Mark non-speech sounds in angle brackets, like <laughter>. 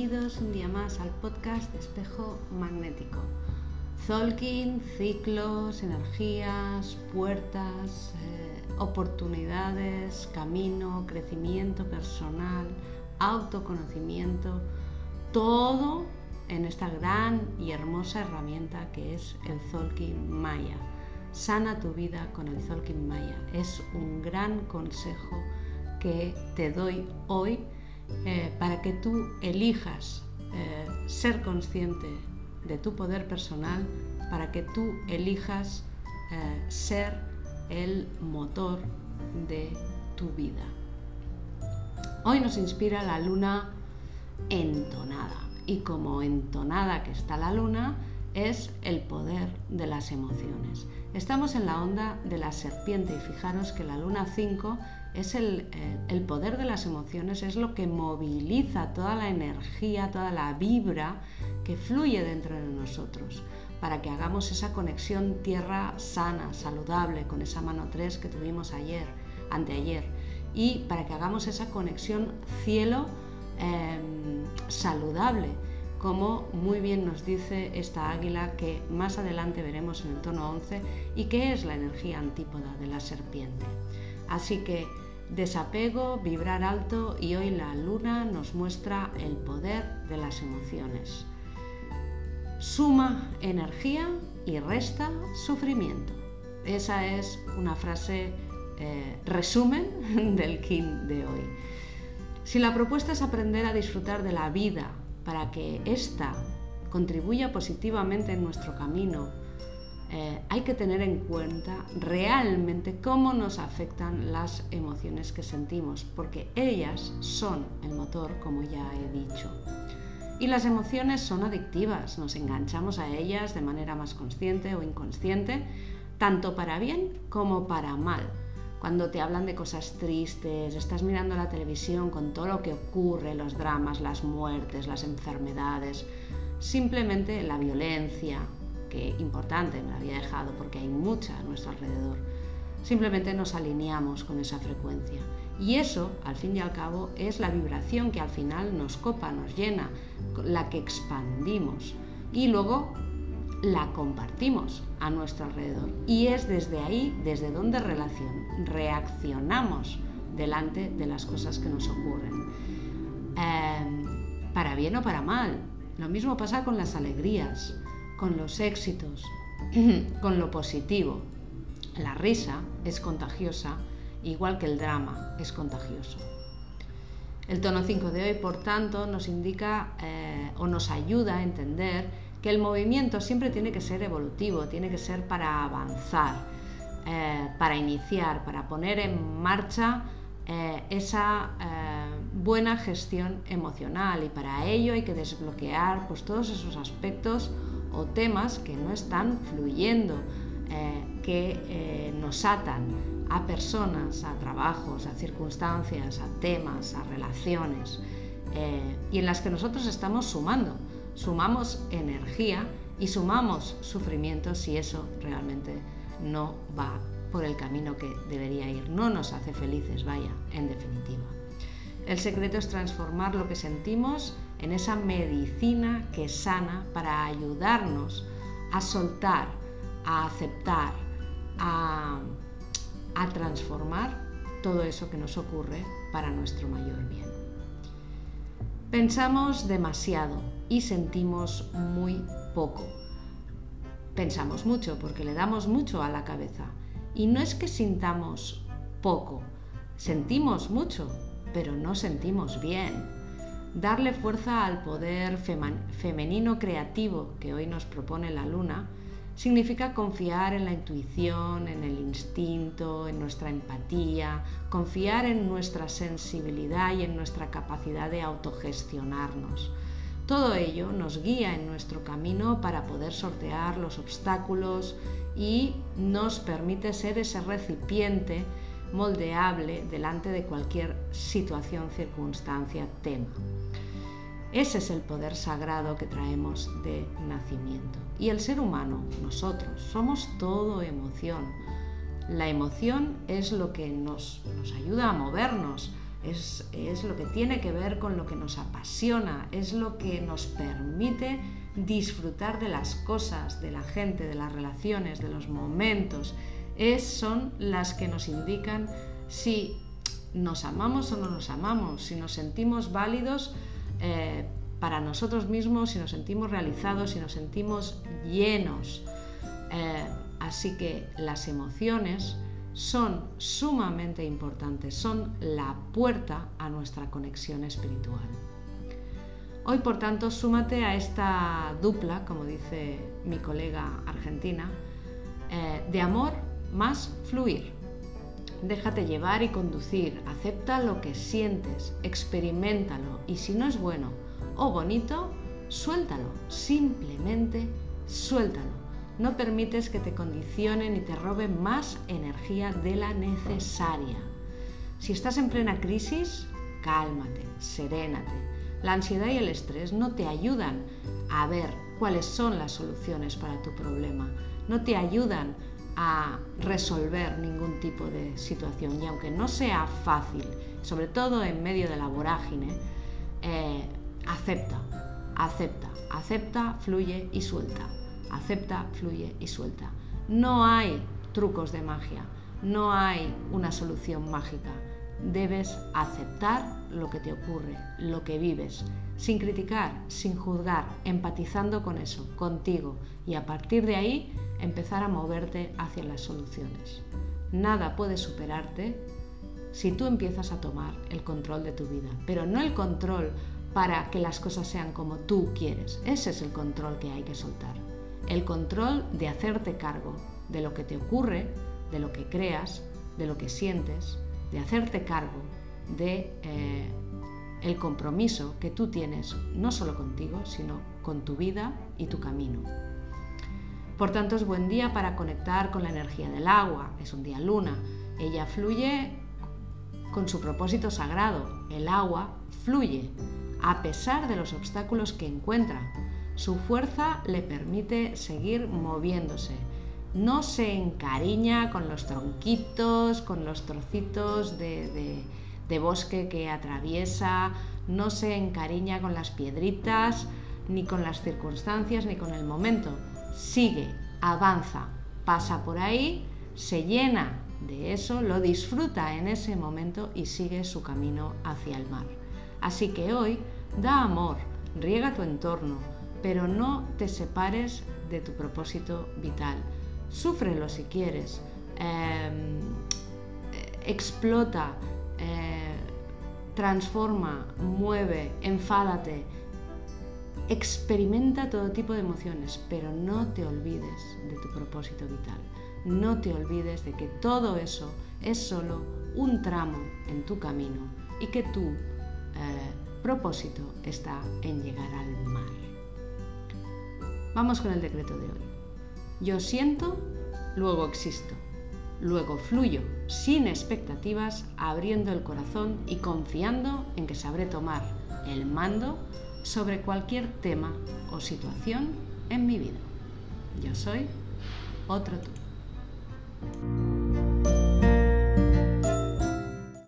bienvenidos un día más al podcast de Espejo Magnético. Zolkin, ciclos, energías, puertas, eh, oportunidades, camino, crecimiento personal, autoconocimiento, todo en esta gran y hermosa herramienta que es el Zolkin Maya. Sana tu vida con el Zolkin Maya. Es un gran consejo que te doy hoy eh, para que tú elijas eh, ser consciente de tu poder personal, para que tú elijas eh, ser el motor de tu vida. Hoy nos inspira la luna entonada y como entonada que está la luna es el poder de las emociones. Estamos en la onda de la serpiente y fijaros que la luna 5 es el, eh, el, poder de las emociones, es lo que moviliza toda la energía, toda la vibra que fluye dentro de nosotros para que hagamos esa conexión tierra sana, saludable, con esa mano 3 que tuvimos ayer, anteayer, y para que hagamos esa conexión cielo em, saludable, como muy bien nos dice esta águila que más adelante veremos en el tono 11 y que es la energía antípoda de la serpiente. Así que desapego, vibrar alto y hoy la luna nos muestra el poder de las emociones. Suma energía y resta sufrimiento. Esa es una frase eh, resumen <laughs> del Kin de hoy. Si la propuesta es aprender a disfrutar de la vida para que ésta contribuya positivamente en nuestro camino, eh, hay que tener en cuenta realmente cómo nos afectan las emociones que sentimos, porque ellas son el motor, como ya he dicho. Y las emociones son adictivas, nos enganchamos a ellas de manera más consciente o inconsciente, tanto para bien como para mal. Cuando te hablan de cosas tristes, estás mirando la televisión con todo lo que ocurre, los dramas, las muertes, las enfermedades, simplemente la violencia, que importante me había dejado porque hay mucha a nuestro alrededor. Simplemente nos alineamos con esa frecuencia. Y eso, al fin y al cabo, es la vibración que al final nos copa, nos llena, la que expandimos. Y luego la compartimos a nuestro alrededor. Y es desde ahí, desde donde reaccionamos delante de las cosas que nos ocurren. Em, para bien o para mal. Lo mismo pasa con las alegrías con los éxitos, con lo positivo. La risa es contagiosa, igual que el drama es contagioso. El tono 5 de hoy, por tanto, nos indica eh, o nos ayuda a entender que el movimiento siempre tiene que ser evolutivo, tiene que ser para avanzar, eh, para iniciar, para poner en marcha eh, esa buena gestión emocional y para ello hay que desbloquear pues, todos esos aspectos o temas que no están fluyendo, eh, que eh, nos atan a personas, a trabajos, a circunstancias, a temas, a relaciones, eh, y en las que nosotros estamos sumando. Sumamos energía y sumamos sufrimiento si eso realmente no va por el camino que debería ir. No nos hace felices, vaya, en definitiva. El secreto es transformar lo que sentimos en esa medicina que sana para ayudarnos a soltar, a aceptar, a, transformar todo eso que nos ocurre para nuestro mayor bien. Pensamos demasiado y sentimos muy poco. Pensamos mucho porque le damos mucho a la cabeza. Y no es que sintamos poco, sentimos mucho, pero no sentimos bien darle fuerza al poder femenino creativo que hoy nos propone la luna, significa confiar en la intuición, en el instinto, en nuestra empatía, confiar en nuestra sensibilidad y en nuestra capacidad de autogestionarnos. Todo ello nos guía en nuestro camino para poder sortear los obstáculos y nos permite ser ese recipiente moldeable delante de cualquier situación, circunstancia, tema. Ese es el poder sagrado que traemos de nacimiento. Y el ser humano, nosotros, somos todo emoción. La emoción es lo que nos, nos ayuda a movernos, es, es lo que tiene que ver con lo que nos apasiona, es lo que nos permite disfrutar de las cosas, de la gente, de las relaciones, de los momentos. Es, son las que nos indican si nos amamos o no nos amamos, si nos sentimos válidos eh, para nosotros mismos, si nos sentimos realizados, si nos sentimos llenos. Eh, así que las emociones son sumamente importantes, son la puerta a nuestra conexión espiritual. Hoy, por tanto, súmate a esta dupla, como dice mi colega argentina, eh, de amor más fluir. Déjate llevar y conducir, acepta lo que sientes, experimentalo y si no es bueno o bonito, suéltalo, simplemente suéltalo. No permites que te condicionen y te roben más energía de la necesaria. Si estás en plena crisis, cálmate, serénate. La ansiedad y el estrés no te ayudan a ver cuáles son las soluciones para tu problema, no te ayudan a resolver ningún tipo de situación y aunque no sea fácil, sobre todo en medio de la vorágine, eh, acepta, acepta, acepta, fluye y suelta, acepta, fluye y suelta. No hay trucos de magia, no hay una solución mágica. Debes aceptar lo que te ocurre, lo que vives, sin criticar, sin juzgar, empatizando con eso, contigo, y a partir de ahí empezar a moverte hacia las soluciones. Nada puede superarte si tú empiezas a tomar el control de tu vida, pero no el control para que las cosas sean como tú quieres. Ese es el control que hay que soltar. El control de hacerte cargo de lo que te ocurre, de lo que creas, de lo que sientes, de hacerte cargo de eh, el compromiso que tú tienes no solo contigo, sino con tu vida y tu camino. Por tanto, es buen día para conectar con la energía del agua, es un día luna. Ella fluye con su propósito sagrado. El agua fluye a pesar de los obstáculos que encuentra. Su fuerza le permite seguir moviéndose. No se encariña con los tronquitos, con los trocitos de, de bosque que atraviesa, no se encariña con las piedritas, ni con las circunstancias, ni con el momento sigue, avanza, pasa por ahí, se llena de eso, lo disfruta en ese momento y sigue su camino hacia el mar. Así que hoy da amor, riega tu entorno, pero no te separes de tu propósito vital. Súfrelo si quieres, em, explota, eh, transforma, mueve, enfádate, Experimenta todo tipo de emociones, pero no te olvides de tu propósito vital. No te olvides de que todo eso es solo un tramo en tu camino y que tu eh, propósito está en llegar al mar. Vamos con el decreto de hoy. Yo siento, luego existo. Luego fluyo sin expectativas, abriendo el corazón y confiando en que sabré tomar el mando sobre cualquier tema o situación en mi vida. Yo soy otro tú.